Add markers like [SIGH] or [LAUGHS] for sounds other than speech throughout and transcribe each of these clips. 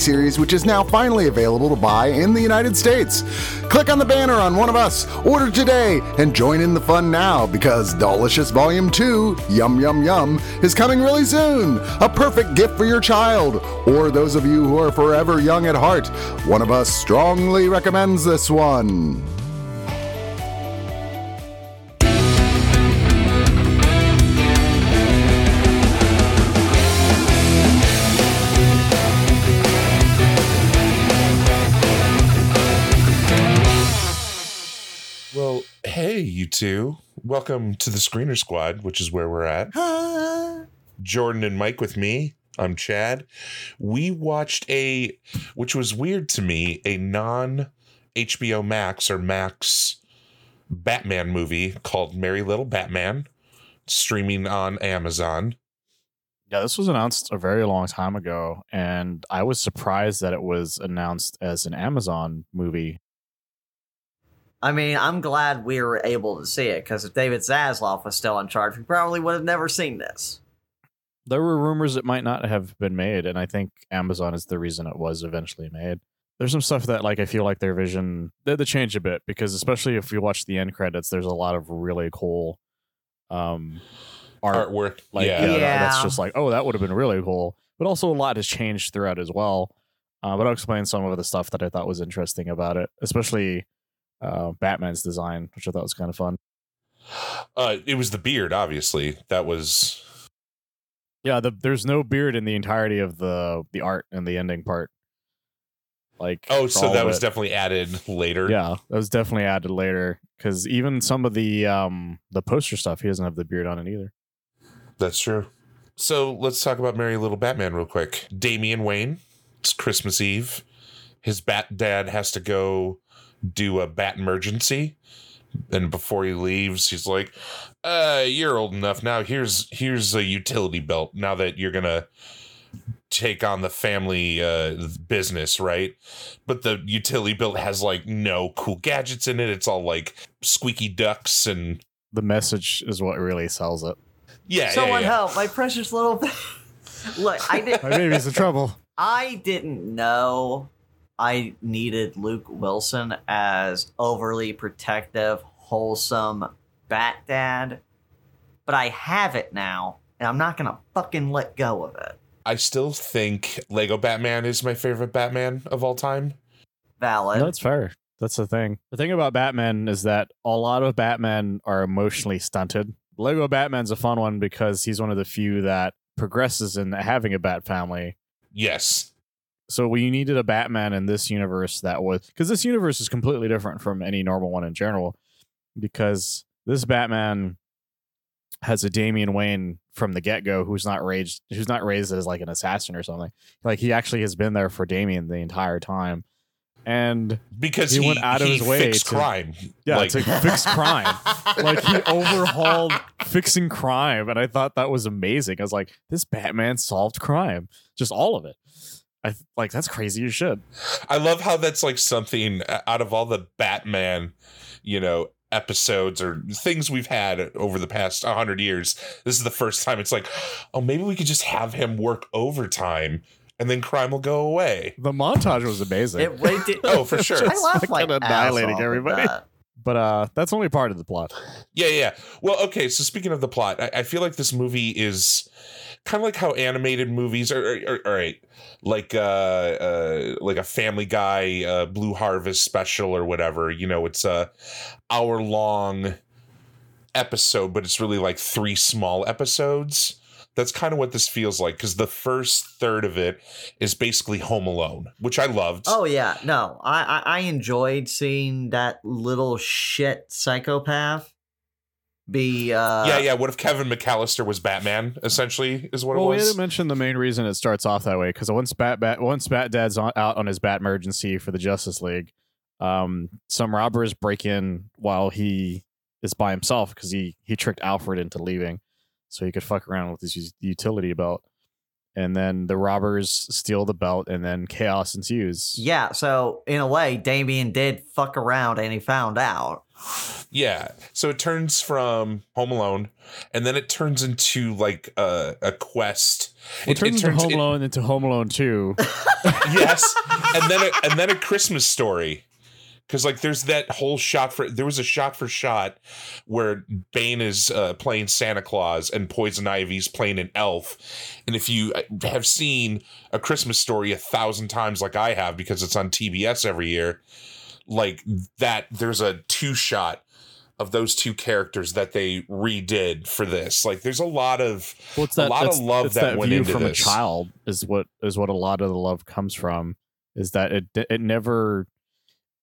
series which is now finally available to buy in the United States. Click on the banner on one of us, order today, and join in the fun now because Delicious Volume 2, Yum Yum Yum, is coming really soon. A perfect gift for your child or those of you who are forever young at heart. One of us strongly recommends this one. Two. Welcome to the Screener Squad, which is where we're at. Jordan and Mike with me. I'm Chad. We watched a, which was weird to me, a non HBO Max or Max Batman movie called Merry Little Batman, streaming on Amazon. Yeah, this was announced a very long time ago, and I was surprised that it was announced as an Amazon movie. I mean, I'm glad we were able to see it because if David Zaslav was still in charge, we probably would have never seen this. There were rumors it might not have been made, and I think Amazon is the reason it was eventually made. There's some stuff that, like, I feel like their vision they had to change a bit because, especially if you watch the end credits, there's a lot of really cool um, art Artwork. Like, yeah. yeah, that- that's just like, oh, that would have been really cool. But also, a lot has changed throughout as well. Uh, but I'll explain some of the stuff that I thought was interesting about it, especially uh, Batman's design, which I thought was kind of fun. Uh, it was the beard, obviously. That was. Yeah, the, there's no beard in the entirety of the the art and the ending part. Like, Oh, so that was it. definitely added later. yeah, that was definitely added later because even some of the um the poster stuff, he doesn't have the beard on it either. That's true. So let's talk about Merry Little Batman real quick. Damian Wayne, it's Christmas Eve. His bat dad has to go do a bat emergency. And before he leaves, he's like, uh, you're old enough now. Here's here's a utility belt now that you're gonna take on the family uh business, right? But the utility belt has like no cool gadgets in it. It's all like squeaky ducks and The message is what really sells it. yeah. yeah, Someone yeah. help, my precious little. [LAUGHS] ba- Look, I did. My baby's in trouble. I didn't know I needed Luke Wilson as overly protective, wholesome bat dad, but I have it now, and I'm not gonna fucking let go of it. I still think Lego Batman is my favorite Batman of all time. Valid. No, that's fair. That's the thing. The thing about Batman is that a lot of Batmen are emotionally stunted. Lego Batman's a fun one because he's one of the few that progresses in having a bat family. Yes. So we needed a Batman in this universe that was because this universe is completely different from any normal one in general. Because this Batman has a Damian Wayne from the get go who's not raised who's not raised as like an assassin or something. Like he actually has been there for Damian the entire time. And Because He he, went out of his way to- crime. Yeah, Like- to fix crime. like he overhauled fixing crime, and I thought that was amazing. I was like, this Batman solved crime, just all of it. I like that's crazy You should. I love how that's like something uh, out of all the Batman, you know, episodes or things we've had over the past 100 years. This is the first time it's like, oh, maybe we could just have him work overtime and then crime will go away. The montage was amazing. It, it did, [LAUGHS] Oh, for sure. [LAUGHS] I laughed Just like annihilating everybody. But uh, that's only part of the plot. Yeah, yeah. Well, okay. So speaking of the plot, I, I feel like this movie is kind of like how animated movies are. all right, like uh, uh, like a Family Guy, uh, Blue Harvest special or whatever. You know, it's a hour long episode, but it's really like three small episodes. That's kind of what this feels like because the first third of it is basically Home Alone, which I loved. Oh yeah, no, I I enjoyed seeing that little shit psychopath be. uh yeah, yeah. What if Kevin McCallister was Batman? Essentially, is what well, it we was. didn't mention the main reason it starts off that way because once Bat, Bat once Bat Dad's on, out on his Bat emergency for the Justice League, um, some robbers break in while he is by himself because he he tricked Alfred into leaving, so he could fuck around with his utility belt, and then the robbers steal the belt, and then chaos ensues. Yeah, so in a way, Damian did fuck around and he found out. Yeah. So it turns from Home Alone, and then it turns into like a, a quest. It, turns into Home Alone into Home Alone Two. [LAUGHS] yes, and then a, and then a Christmas story. Because like there's that whole shot for there was a shot for shot where Bane is uh, playing Santa Claus and Poison Ivy's playing an elf, and if you uh, have seen a Christmas story a thousand times like I have because it's on TBS every year, like that there's a two shot of those two characters that they redid for this. Like there's a lot of What's A lot of love it's that went into from this. a child is what is what a lot of the love comes from. Is that it? It never.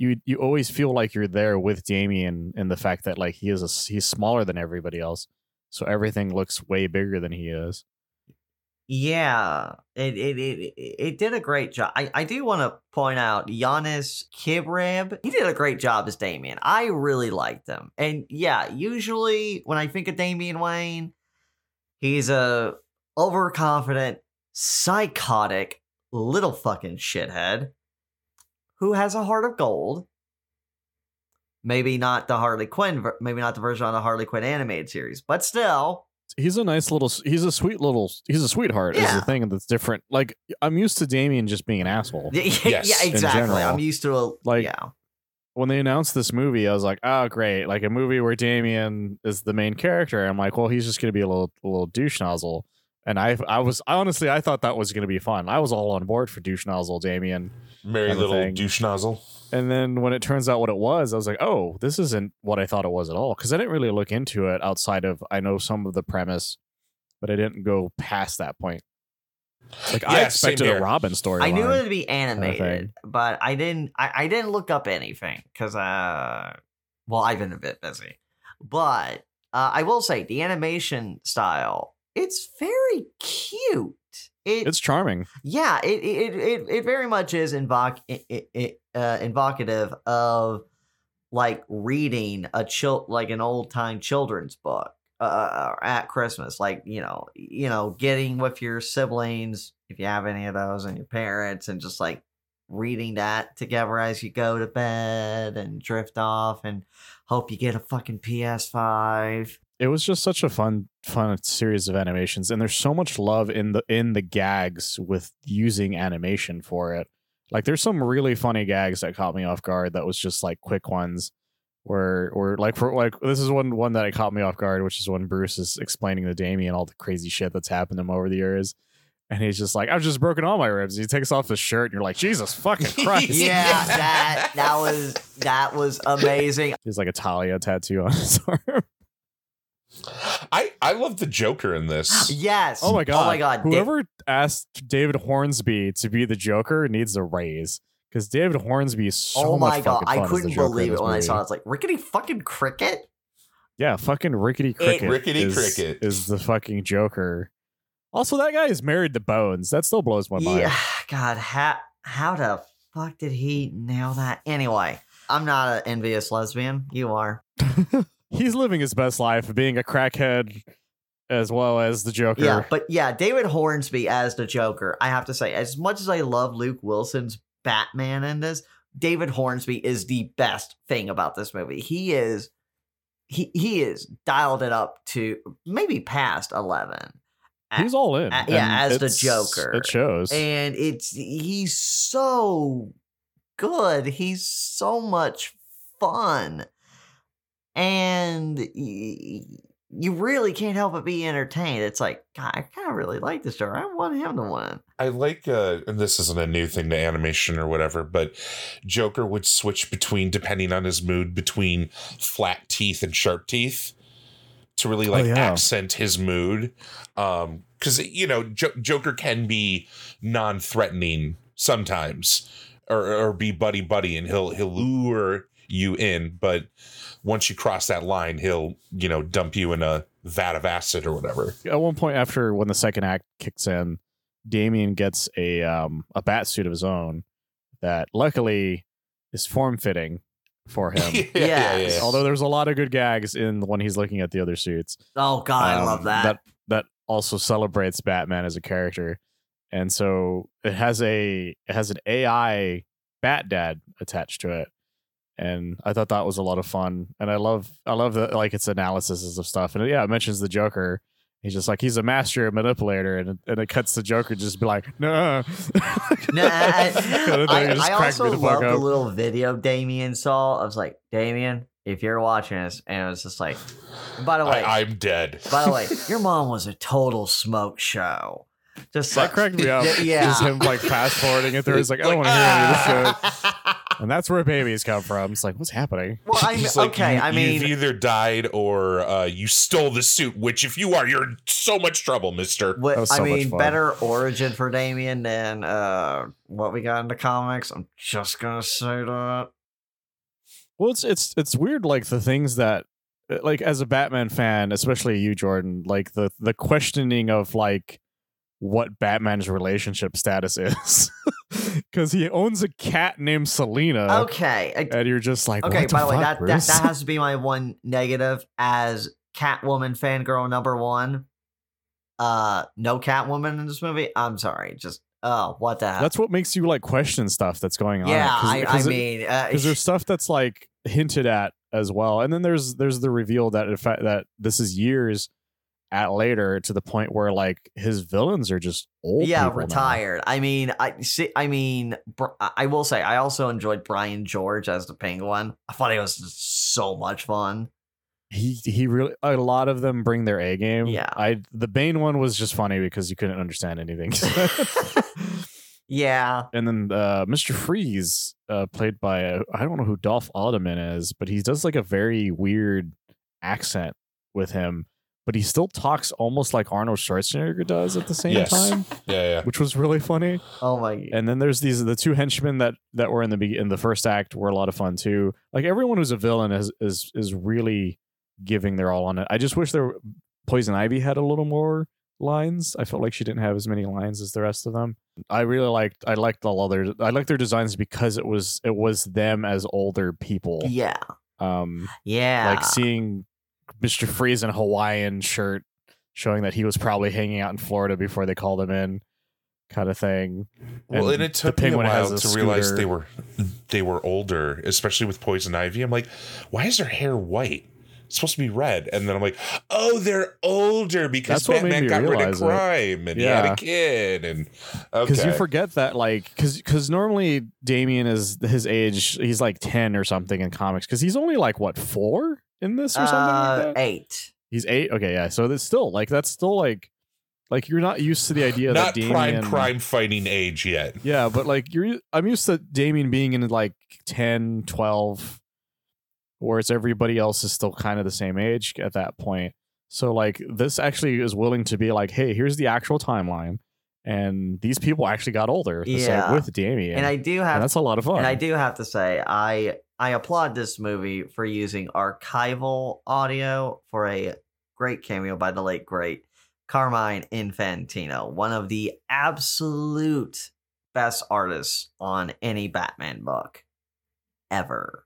You you always feel like you're there with Damian, and the fact that like he is a he's smaller than everybody else, so everything looks way bigger than he is. Yeah, it it it, it- did a great job. I, I do want to point out Yonas Kibreab. He did a great job as Damian. I really liked him. And yeah, usually when I think of Damian Wayne, he's a overconfident, psychotic little fucking shithead who has a heart of gold. Maybe not the Harley Quinn, maybe not the version on the Harley Quinn animated series, but still, He's a nice little. He's a sweet little. He's a sweetheart. Is the thing that's different. Like I'm used to Damian just being an asshole. yeah, Yes, in exactly. I'm used to a Like, yeah. when they announced this movie, I was like, oh, great. Like a movie where Damian is the main character. I'm like, well, he's just going to be a little, a little douche nozzle. And I, I was I honestly, I thought that was going to be fun. I was all on board for douche nozzle Damian. merry little thing. douche nozzle. And then when it turns out what it was, I was like, oh, this isn't what I thought it was at all. Because I didn't really look into it outside of I know some of the premise, but I didn't go past that point. Like I Yeah, same expected a Robin story. I knew it would be animated, thing. but I didn't. I, I didn't look up anything because, uh, well, I've been a bit busy. But uh, I will say the animation style, it's very cute. It, It's charming. yeah, it it it, it very much is invoc it, it, uh, invocative of like reading a chil- like an old time children's book uh, at Christmas, like you know, you know, getting with your siblings if you have any of those and your parents, and just like reading that together as you go to bed and drift off and hope you get a fucking PS5. It was just such a fun fun series of animations and there's so much love in the in the gags with using animation for it. Like there's some really funny gags that caught me off guard that was just like quick ones where or like for like this is one one that I caught me off guard which is when bruce is explaining to damian all the crazy shit that's happened to him over the years. And he's just like i've just broken all my ribs. He takes off his shirt and you're like jesus fucking [LAUGHS] christ. Yeah, that that was that was [LAUGHS] amazing. he's like a talia tattoo on his [LAUGHS] arm I I love the Joker in this. [GASPS] Yes. Oh my god! Oh my god. Da- Whoever asked David Hornsby to be the Joker needs a raise because David Hornsby is so oh my much god! fucking I fun as the couldn't believe it this when I saw it. movie. It's like rickety fucking cricket. Yeah, fucking Rickety Cricket. Rickety is, Cricket. is the fucking Joker. Also, that guy is married to Bones. That still blows my mind. Yeah. God, how how the fuck did he nail that? Anyway, I'm not an envious lesbian. You are. [LAUGHS] He's living his best life, being a crackhead as well as the Joker. Yeah, but yeah, David Hornsby as the Joker. I have to say, as much as I love Luke Wilson's Batman in this, David Hornsby is the best thing about this movie. He is he he is dialed it up to maybe past eleven. He's all in. Uh, yeah, as the Joker. It shows. and it's he's so good. He's so much fun. And y- you really can't help but be entertained. It's like, God, I kind of really like this story. I want him to win. I like, uh, and this isn't a new thing to animation or whatever, but Joker would switch between, depending on his mood, between flat teeth and sharp teeth to really like yeah. accent his mood. Um, because you know, jo- Joker can be non-threatening sometimes, or or be buddy buddy, and he'll he'll lure you in, but once you cross that line, he'll you know dump you in a vat of acid or whatever. At one point, after when the second act kicks in, Damian gets a um a bat suit of his own that luckily is form fitting for [LAUGHS] him. Yes. Although there's a lot of good gags in when he's looking at the other suits. Oh God, I um, love that. That that also celebrates Batman as a character, and so it has a it has an AI Bat Dad attached to it, and I thought that was a lot of fun. And I love I love the like its analysis of stuff, and yeah, it mentions the Joker. He's just like he's a master manipulator, and it, and it cuts the Joker just be like, no, [LAUGHS] No, [LAUGHS] I, Kind. I, just I also the love the little video Damian saw. I was like, Damian, if you're watching this, and it was just like, by the way, I, I'm dead. by the way, [LAUGHS] your mom was a total smoke show. Just that like, cracked me up. Yeah. just him like fast forwarding it through. He's like, I don't want to hear any of this shit. And that's where babies come from. It's like, what's happening? Well, I [LAUGHS] mean, He's like, okay, you, I mean, you've either died or uh, you stole the suit. Which, if you are, you're in so much trouble, Mister. what, That was I so much mean, fun. better origin for Damian than uh, what we got in the comics. I'm just gonna say that. Well, it's it's it's weird, like the things that, like as a Batman fan, especially you, Jordan, like the the questioning of like what Batman's relationship status is, [LAUGHS] because he owns a cat named Selena, Okay, I- and you're just like, okay. By the way, fuck, that, that that has to be my one negative as Catwoman fangirl number one. Uh, no Catwoman in this movie. I'm sorry, just oh, what the hell? that's what makes you like question stuff that's going on. yeah. 'cause- I, I 'cause it- mean, uh, because there's stuff that's like hinted at as well and then there's there's the reveal that in fact that this is years at later to the point where like his villains are just old yeah people now. retired. I mean i see i mean Br- i will say i also enjoyed brian george as the penguin. I thought he was just so much fun. He he really a lot of them bring their a game. Yeah. i the bane one was just funny because you couldn't understand anything. [LAUGHS] Yeah. And then uh mr freeze uh played by uh, i don't know who dolph alderman is but he does like a very weird accent with him but he still talks almost like arnold schwarzenegger does at the same Yes. time Yeah, yeah. which was really funny. oh my And then there's these the two henchmen that that were in the be- in the first act were a lot of fun too. Like everyone who's a villain is is is really giving their all on it. I just wish their Poison Ivy had a little more lines. I felt like she didn't have as many lines as the rest of them. I really liked I liked all other I liked their designs because it was it was them as older people. yeah Um yeah like seeing Mr. Freeze in a Hawaiian shirt, showing that he was probably hanging out in Florida before they called him in, kind of thing. Well, and, it the took me a while a to realize they were they were older, especially with Poison Ivy. I'm like, why is their hair white? It's supposed to be red, and then I'm like, oh, they're older because Batman got rid of realize it. crime and he had a kid, and Because okay, you forget that, like, because because normally Damian is his age, he's like ten or something in comics. Because he's only like what four in this or something uh, like that. eight He's eight. Okay, yeah. So that's still like that's still like like you're not used to the idea not that prime Damian, crime fighting age yet. Yeah, but like you're I'm used to Damian being in like 10, 12 whereas everybody else is still kind of the same age at that point. So like this actually is willing to be like, hey, here's the actual timeline. And these people actually got older the same- Yeah. with Damian. and i do And have that's a lot of fun. and i do have to say i i applaud this movie for using archival audio for a great cameo by the late great carmine infantino one of the absolute best artists on any batman book ever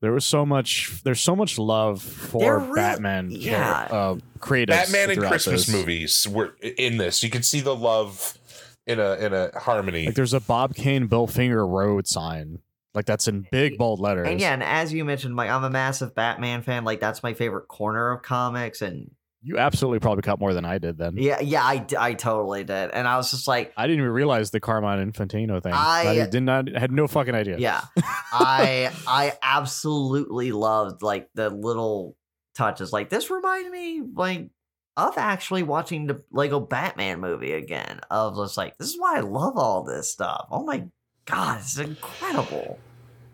there was so much there's so much love for really- Batman yeah. uh, creatives Batman and Christmas this. movies were in this. You can see the love in a in a harmony. Like there's a Bob Kane Bill Finger Road sign. Like that's in eh, big bold letters. And yeah, and as you mentioned, like I'm a massive Batman fan. Like that's my favorite corner of comics, and You absolutely probably caught more than I did then. Yeah, yeah, I, I totally did, and I was just like, I didn't even realize the Carmine Infantino thing. I- did not had no fucking idea. yeah, [LAUGHS] I I absolutely loved like the little touches. Like this reminded me like of actually watching the Lego Batman movie again. Of just like this is why I love all this stuff. Oh my god, it's incredible.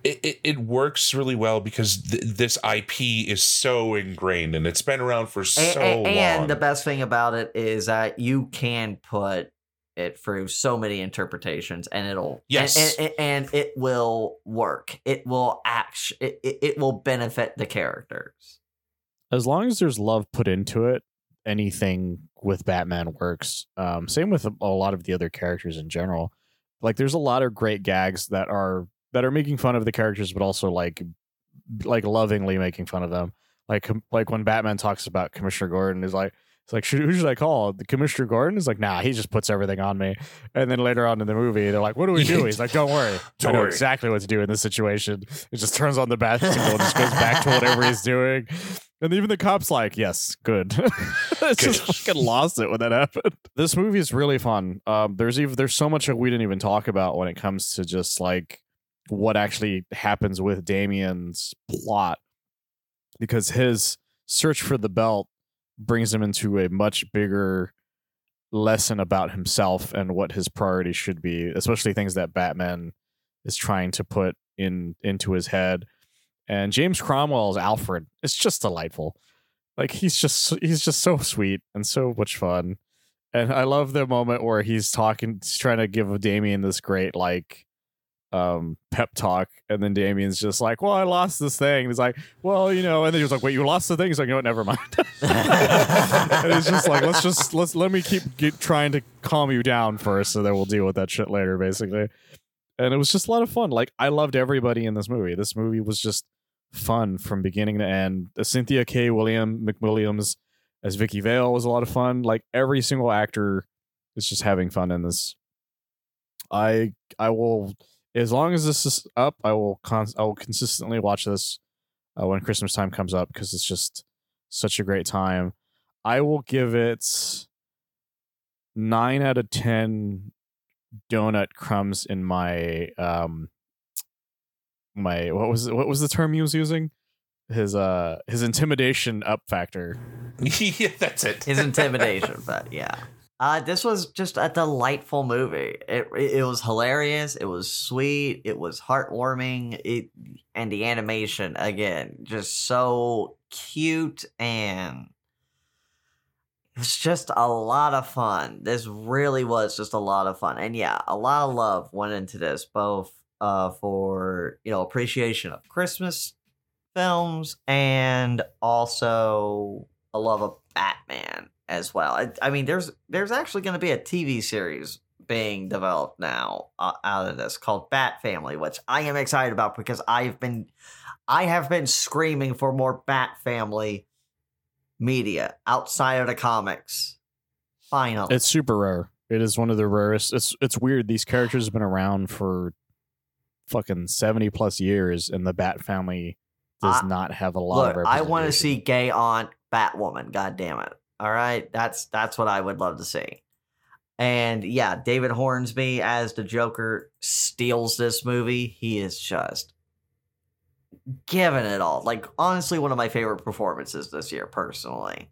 it, it, it works really well because th- this IP is so ingrained and it's been around for so A- a- long. and the best thing about it is that you can put it through so many interpretations and it'll Yes. and, and, and it will work it will act it, it, it will benefit the characters As long as there's love put into it, anything with Batman works. Um, same with a, a lot of the other characters in general. Like there's a lot of great gags that are that are making fun of the characters, but also like like lovingly making fun of them. Like like when Batman talks about Commissioner Gordon, is like it's like should, who should I call? The Commissioner Gordon is like, nah, he just puts everything on me. And then later on in the movie, they're like, what do we do? He's like, don't worry, Don't [LAUGHS] I know worry. exactly what to do in this situation. It just turns on the bat signal, and just goes back to whatever he's doing. And even the cops like, yes, good. [LAUGHS] it's just fucking lost it when that happened. This movie is really fun. Um, there's even there's so much that we didn't even talk about when it comes to just like what actually happens with Damian's plot, because his search for the belt brings him into a much bigger lesson about himself and what his priorities should be, especially things that Batman is trying to put in into his head. And James Cromwell's Alfred is just delightful. Like he's just he's just so sweet and so much fun. And I love the moment where he's talking, he's trying to give Damian this great like um pep talk, and then Damian's just like, "Well, I lost this thing." And he's like, "Well, you know," and then he was like, "Wait, you lost the thing?" He's like, "You know what? Never mind." [LAUGHS] and it's just like, let's just let's let me keep get, trying to calm you down first, so then we'll deal with that shit later, basically. And it was just a lot of fun. Like I loved everybody in this movie. This movie was just fun from beginning to end. Cynthia K. William McWilliams as Vicki Vale was a lot of fun. Like every single actor is just having fun in this. I I will as long as this is up, I will I will consistently watch this uh, when Christmas time comes up because it's just such a great time. I will give it nine out of ten donut crumbs in my um my what was what was the term he was using? His uh his intimidation up factor. [LAUGHS] yeah, that's it. his [LAUGHS] intimidation but yeah. Uh this was just a delightful movie. It it was hilarious. It was sweet. It was heartwarming. It and the animation again just so cute and it was just a lot of fun. This really was just a lot of fun. And yeah a lot of love went into this both uh for you know appreciation of christmas films and also a love of Batman as well. I, I mean, there's there's actually going to be a TV series being developed now uh, out of this called Bat Family, which I am excited about because I've been I have been screaming for more Bat Family media outside of the comics. Finally, It's super rare. It is one of the rarest. It's it's weird. These characters have been around for fucking seventy plus years, and the Bat family does I- not have a lot Look, of. I want to see gay aunt Batwoman. God damn it! All right, that's that's what I would love to see. And yeah, David Hornsby as the Joker steals this movie. He is just giving it all. Like honestly, one of my favorite performances this year, personally.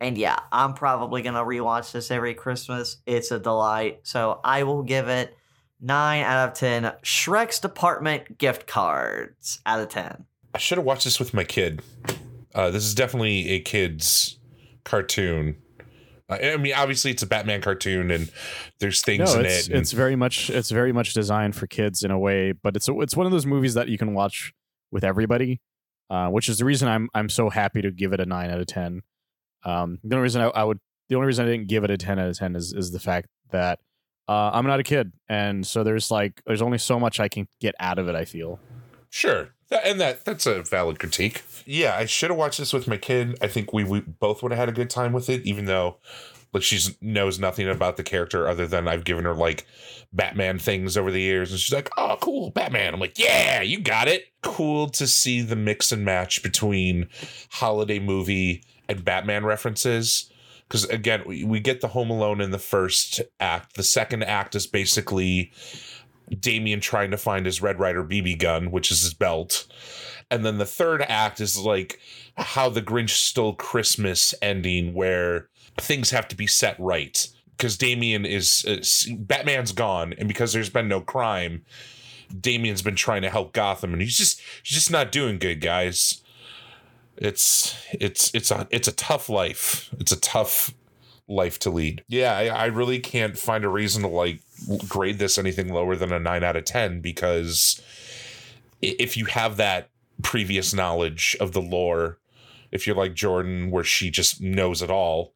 And yeah, I'm probably gonna rewatch this every Christmas. It's a delight. So I will give it nine out of ten. Shrek's Department gift cards out of ten. I should have watched this with my kid. Uh, this is definitely a kid's cartoon. Uh, I mean, obviously, it's a Batman cartoon, and there's things No, in it's it. and- it's very much it's very much designed for kids in a way, but it's it's one of those movies that you can watch with everybody, uh, which is the reason I'm I'm so happy to give it a nine out of ten. Um, the only reason I, I would the only reason I didn't give it a ten out of ten is is the fact that uh, I'm not a kid, and so there's like there's only so much I can get out of it. I feel. Sure. That, and that that's a valid critique. Yeah, I should have watched this with my kid. I think we, we both would have had a good time with it, even though like she knows nothing about the character other than I've given her like Batman things over the years, and she's like, "Oh, cool, Batman." I'm like, "Yeah, you got it." Cool to see the mix and match between holiday movie and Batman references. Because again, we, we get the Home Alone in the first act. The second act is basically Damian trying to find his Red Ryder BB gun, which is his belt. And then the third act is like how the Grinch stole Christmas ending, where things have to be set right. Because Damian is, uh, Batman's gone, and because there's been no crime, Damian's been trying to help Gotham, and he's just he's just not doing good, guys. It's it's it's a it's a tough life. It's a tough life to lead. Yeah, I, I really can't find a reason to like grade this anything lower than a nine out of ten because if you have that previous knowledge of the lore, if you're like Jordan, where she just knows it all,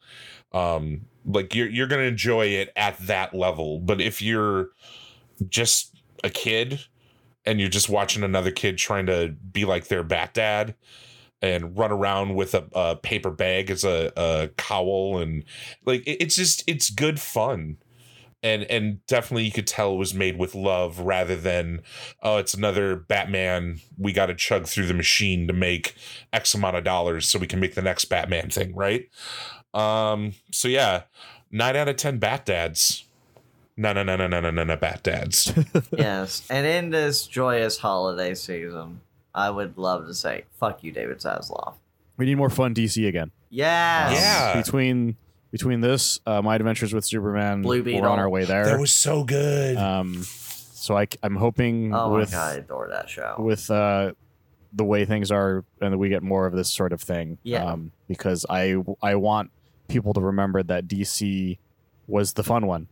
um, like you're you're gonna enjoy it at that level. But if you're just a kid and you're just watching another kid trying to be like their bat dad and run around with a, a paper bag as a, a cowl and like it, it's just it's good fun. And and definitely you could tell it was made with love rather than oh it's another batman we got to chug through the machine to make x amount of dollars so we can make the next batman thing right? Um so yeah 9 out of 10 bat dads. No no no no no no no no bat dads. [LAUGHS] Yes, and in this joyous holiday season, I would love to say, "Fuck you, David Zaslav." We need more fun DC again. Yes. Yeah. Between between this, uh, My Adventures with Superman, Blue we're on our way there. that was so good um, so I, am hoping Oh with my god, I adore that show. with uh, the way things are, and that we get more of this sort of thing. Yeah. Um, because I I want people to remember that DC was the fun one.